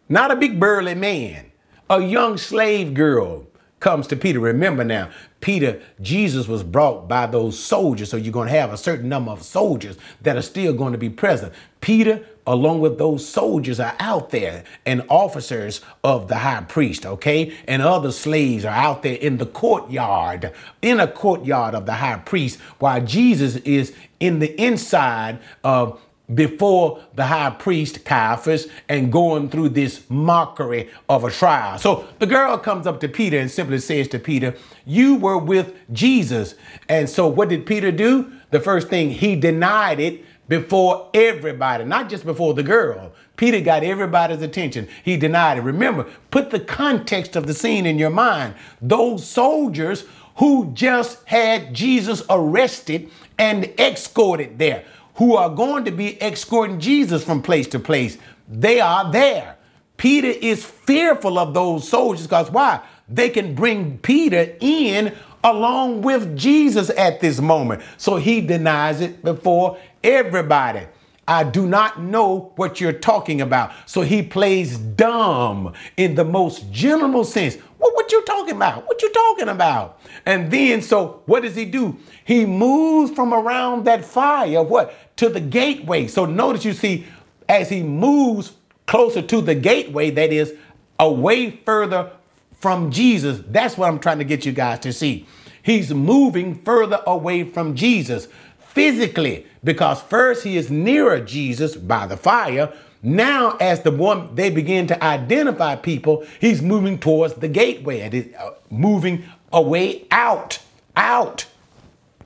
not a big burly man, a young slave girl comes to Peter. Remember now, Peter, Jesus was brought by those soldiers, so you're going to have a certain number of soldiers that are still going to be present. Peter, along with those soldiers, are out there and officers of the high priest, okay? And other slaves are out there in the courtyard, in a courtyard of the high priest, while Jesus is in the inside of before the high priest Caiaphas and going through this mockery of a trial. So the girl comes up to Peter and simply says to Peter, You were with Jesus. And so what did Peter do? The first thing, he denied it before everybody, not just before the girl. Peter got everybody's attention. He denied it. Remember, put the context of the scene in your mind. Those soldiers who just had Jesus arrested and escorted there who are going to be escorting Jesus from place to place. They are there. Peter is fearful of those soldiers because why? They can bring Peter in along with Jesus at this moment. So he denies it before everybody. I do not know what you're talking about. So he plays dumb in the most general sense. What, what you talking about? What you talking about? And then, so what does he do? He moves from around that fire, what? To the gateway. So notice you see, as he moves closer to the gateway, that is away further from Jesus. That's what I'm trying to get you guys to see. He's moving further away from Jesus physically because first he is nearer Jesus by the fire. Now, as the one they begin to identify people, he's moving towards the gateway and is uh, moving away out, out,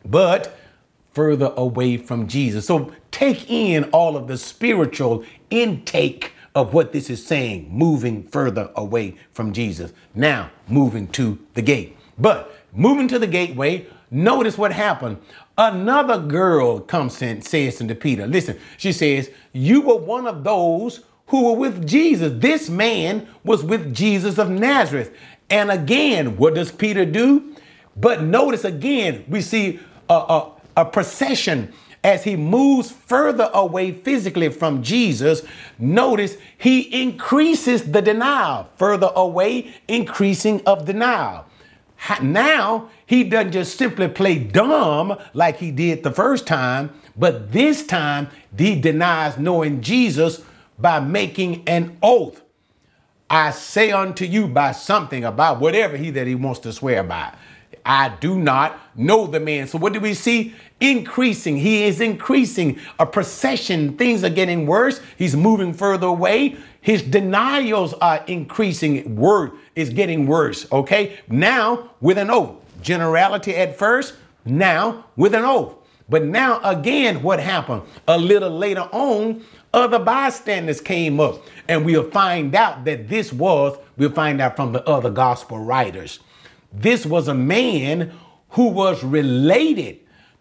but further away from Jesus. So take in all of the spiritual intake of what this is saying, moving further away from Jesus. Now, moving to the gate. But moving to the gateway, notice what happened. Another girl comes and says to Peter, listen, she says, You were one of those who were with Jesus. This man was with Jesus of Nazareth. And again, what does Peter do? But notice again, we see a, a, a procession as he moves further away physically from Jesus. Notice he increases the denial, further away, increasing of denial. Now he doesn't just simply play dumb like he did the first time, but this time he denies knowing Jesus by making an oath. I say unto you by something about whatever he that he wants to swear by. I do not know the man. So what do we see? Increasing. He is increasing a procession. Things are getting worse. He's moving further away. His denials are increasing. Word is getting worse. Okay. Now with an oath. Generality at first. Now with an oath. But now, again, what happened? A little later on, other bystanders came up, and we'll find out that this was, we'll find out from the other gospel writers. This was a man who was related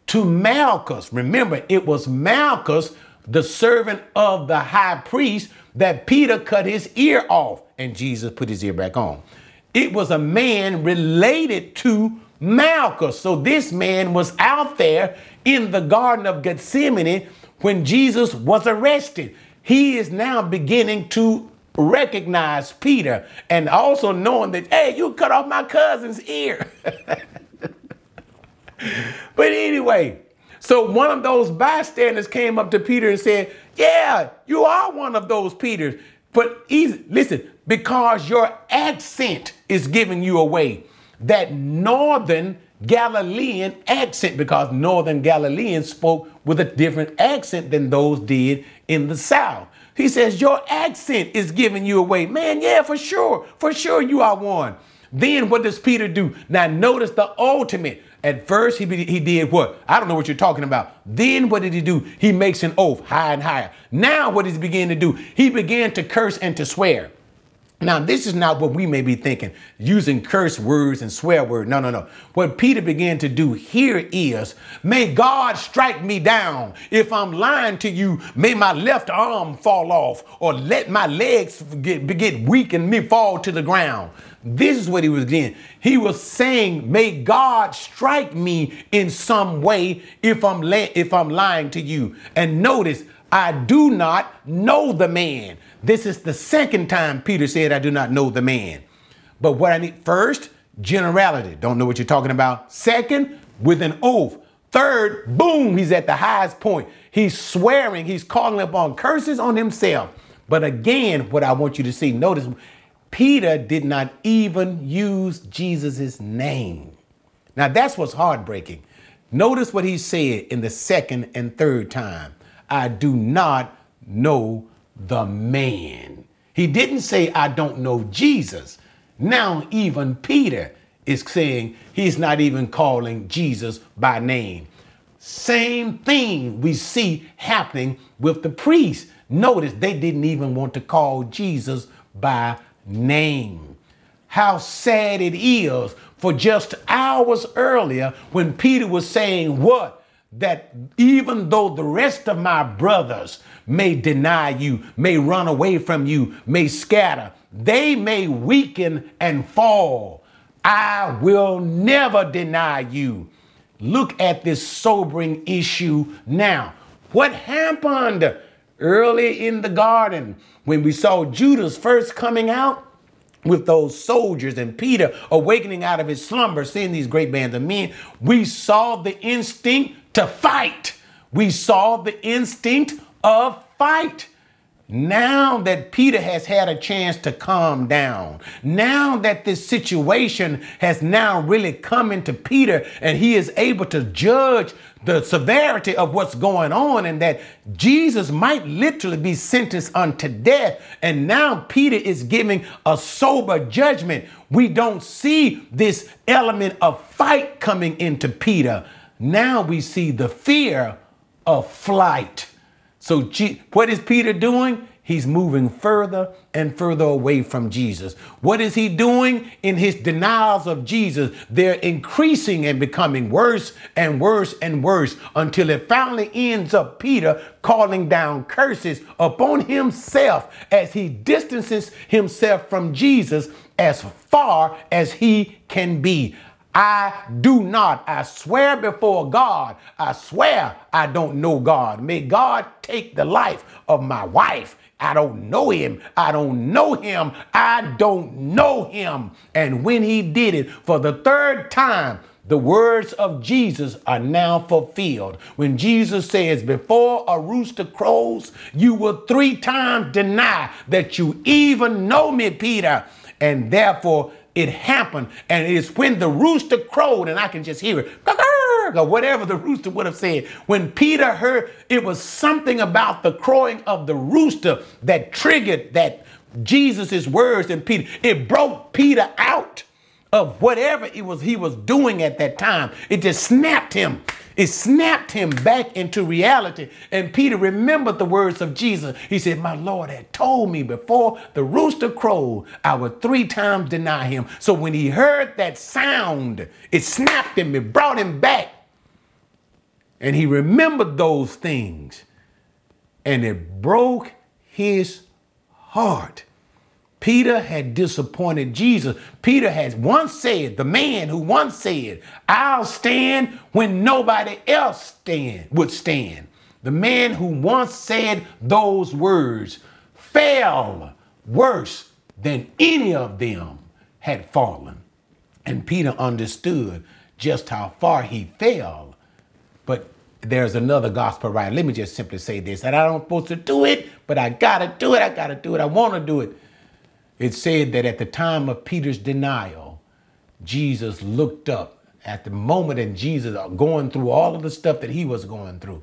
to Malchus. Remember, it was Malchus, the servant of the high priest, that Peter cut his ear off and Jesus put his ear back on. It was a man related to Malchus. So this man was out there in the Garden of Gethsemane when Jesus was arrested. He is now beginning to recognize Peter and also knowing that, hey, you cut off my cousin's ear. but anyway, so one of those bystanders came up to Peter and said, Yeah, you are one of those Peters. But easy, listen, because your accent is giving you away. That northern Galilean accent, because northern Galileans spoke with a different accent than those did in the south. He says, Your accent is giving you away. Man, yeah, for sure. For sure, you are one. Then what does Peter do? Now, notice the ultimate. At first, he, he did what? I don't know what you're talking about. Then what did he do? He makes an oath higher and higher. Now, what does he begin to do? He began to curse and to swear. Now, this is not what we may be thinking, using curse words and swear words. No, no, no. What Peter began to do here is, may God strike me down. If I'm lying to you, may my left arm fall off, or let my legs get, get weak and me fall to the ground. This is what he was doing. He was saying, "May God strike me in some way if I'm la- if I'm lying to you." And notice, I do not know the man. This is the second time Peter said, "I do not know the man." But what I need first, generality. Don't know what you're talking about. Second, with an oath. Third, boom, he's at the highest point. He's swearing, he's calling upon curses on himself. But again, what I want you to see, notice Peter did not even use Jesus' name. Now that's what's heartbreaking. Notice what he said in the second and third time I do not know the man. He didn't say, I don't know Jesus. Now, even Peter is saying he's not even calling Jesus by name. Same thing we see happening with the priests. Notice they didn't even want to call Jesus by name. How sad it is for just hours earlier when Peter was saying, What? That even though the rest of my brothers may deny you, may run away from you, may scatter, they may weaken and fall. I will never deny you. Look at this sobering issue now. What happened early in the garden when we saw Judas first coming out? with those soldiers and Peter awakening out of his slumber, seeing these great bands of men, we saw the instinct to fight. We saw the instinct of fight. Now that Peter has had a chance to calm down, now that this situation has now really come into Peter and he is able to judge the severity of what's going on and that Jesus might literally be sentenced unto death. And now Peter is giving a sober judgment. We don't see this element of fight coming into Peter. Now we see the fear of flight. So, what is Peter doing? He's moving further and further away from Jesus. What is he doing in his denials of Jesus? They're increasing and becoming worse and worse and worse until it finally ends up Peter calling down curses upon himself as he distances himself from Jesus as far as he can be. I do not. I swear before God. I swear I don't know God. May God take the life of my wife. I don't know him. I don't know him. I don't know him. And when he did it for the third time, the words of Jesus are now fulfilled. When Jesus says, Before a rooster crows, you will three times deny that you even know me, Peter. And therefore, it happened. And it is when the rooster crowed, and I can just hear it, or whatever the rooster would have said. When Peter heard, it was something about the crowing of the rooster that triggered that Jesus' words in Peter. It broke Peter out of whatever it was he was doing at that time. It just snapped him. It snapped him back into reality. And Peter remembered the words of Jesus. He said, My Lord had told me before the rooster crowed, I would three times deny him. So when he heard that sound, it snapped him, it brought him back. And he remembered those things. And it broke his heart. Peter had disappointed Jesus. Peter has once said, the man who once said, I'll stand when nobody else stand, would stand. The man who once said those words fell worse than any of them had fallen. And Peter understood just how far he fell. But there's another gospel writer. Let me just simply say this and I don't supposed to do it, but I gotta do it. I gotta do it. I want to do it. It said that at the time of Peter's denial, Jesus looked up at the moment and Jesus going through all of the stuff that he was going through.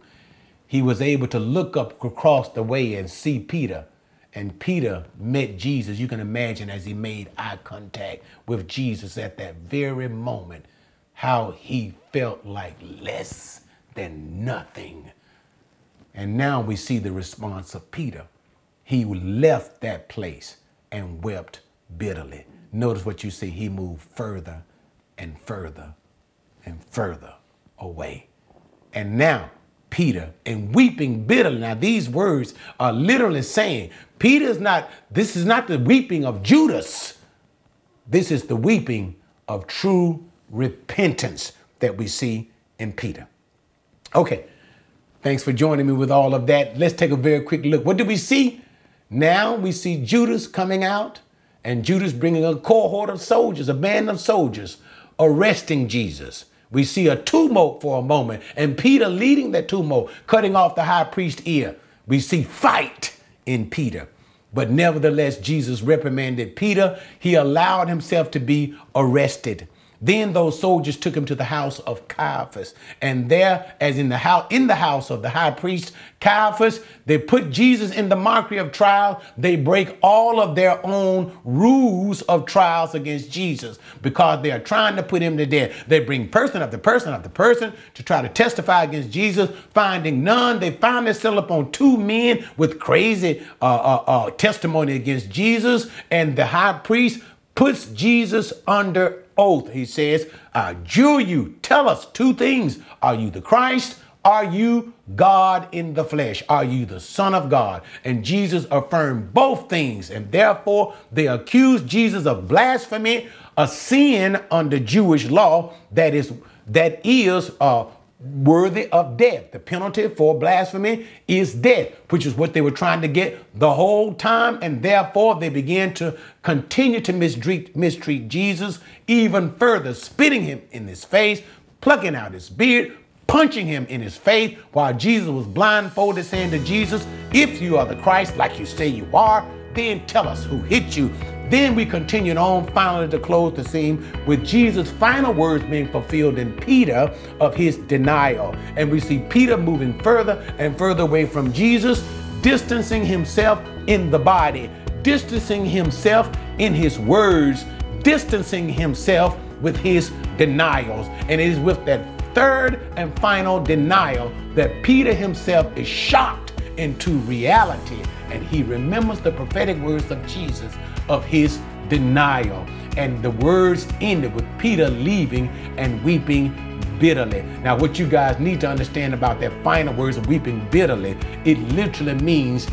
He was able to look up across the way and see Peter. And Peter met Jesus. You can imagine as he made eye contact with Jesus at that very moment, how he felt like less than nothing. And now we see the response of Peter. He left that place and wept bitterly. Notice what you see. He moved further and further and further away. And now, Peter, and weeping bitterly. Now, these words are literally saying, Peter is not, this is not the weeping of Judas. This is the weeping of true repentance that we see in Peter. Okay, thanks for joining me with all of that. Let's take a very quick look. What do we see? Now we see Judas coming out and Judas bringing a cohort of soldiers, a band of soldiers, arresting Jesus. We see a tumult for a moment and Peter leading that tumult, cutting off the high priest's ear. We see fight in Peter. But nevertheless, Jesus reprimanded Peter. He allowed himself to be arrested. Then those soldiers took him to the house of Caiaphas. And there, as in the house, in the house of the high priest Caiaphas, they put Jesus in the mockery of trial. They break all of their own rules of trials against Jesus because they are trying to put him to death. They bring person after person after person to try to testify against Jesus, finding none. They find themselves upon two men with crazy uh, uh, uh, testimony against Jesus, and the high priest puts Jesus under oath. He says, I adjure you, tell us two things. Are you the Christ? Are you God in the flesh? Are you the Son of God? And Jesus affirmed both things. And therefore, they accused Jesus of blasphemy, a sin under Jewish law that is that is uh, worthy of death. The penalty for blasphemy is death, which is what they were trying to get the whole time. And therefore, they began to continue to mistreat, mistreat Jesus even further, spitting him in his face, plucking out his beard, punching him in his face while Jesus was blindfolded, saying to Jesus, If you are the Christ, like you say you are, then tell us who hit you. Then we continued on finally to close the scene with Jesus' final words being fulfilled in Peter of his denial. And we see Peter moving further and further away from Jesus, distancing himself in the body, distancing himself in his words, distancing himself with his denials. And it is with that third and final denial that Peter himself is shocked into reality and he remembers the prophetic words of Jesus of his denial. And the words ended with Peter leaving and weeping bitterly. Now, what you guys need to understand about that final words of weeping bitterly, it literally means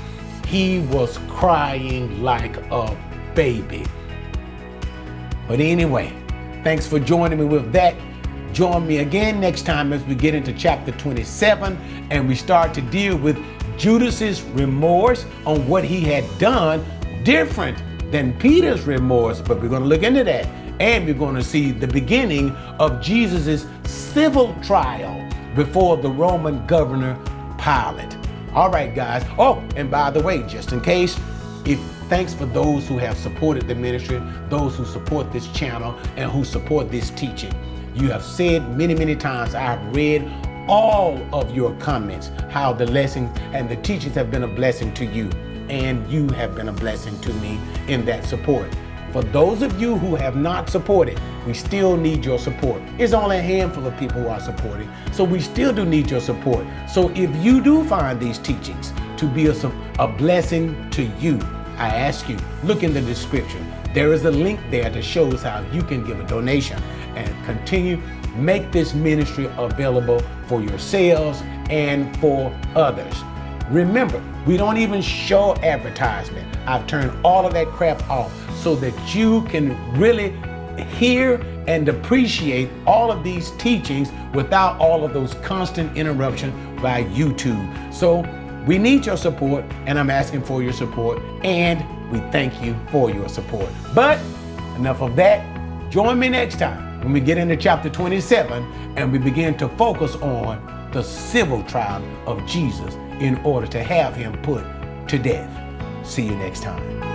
he was crying like a baby. But anyway, thanks for joining me with that. Join me again next time as we get into chapter 27 and we start to deal with Judas's remorse on what he had done different than Peter's remorse, but we're going to look into that. And we're going to see the beginning of Jesus' civil trial before the Roman governor Pilate. All right, guys. Oh, and by the way, just in case, if thanks for those who have supported the ministry, those who support this channel, and who support this teaching. You have said many, many times, I have read all of your comments, how the lessons and the teachings have been a blessing to you and you have been a blessing to me in that support. For those of you who have not supported, we still need your support. It's only a handful of people who are supporting, so we still do need your support. So if you do find these teachings to be a, a blessing to you, I ask you, look in the description. There is a link there that shows how you can give a donation and continue make this ministry available for yourselves and for others. Remember, we don't even show advertisement. I've turned all of that crap off so that you can really hear and appreciate all of these teachings without all of those constant interruption by YouTube. So we need your support, and I'm asking for your support, and we thank you for your support. But enough of that. Join me next time when we get into chapter 27 and we begin to focus on the civil trial of Jesus in order to have him put to death. See you next time.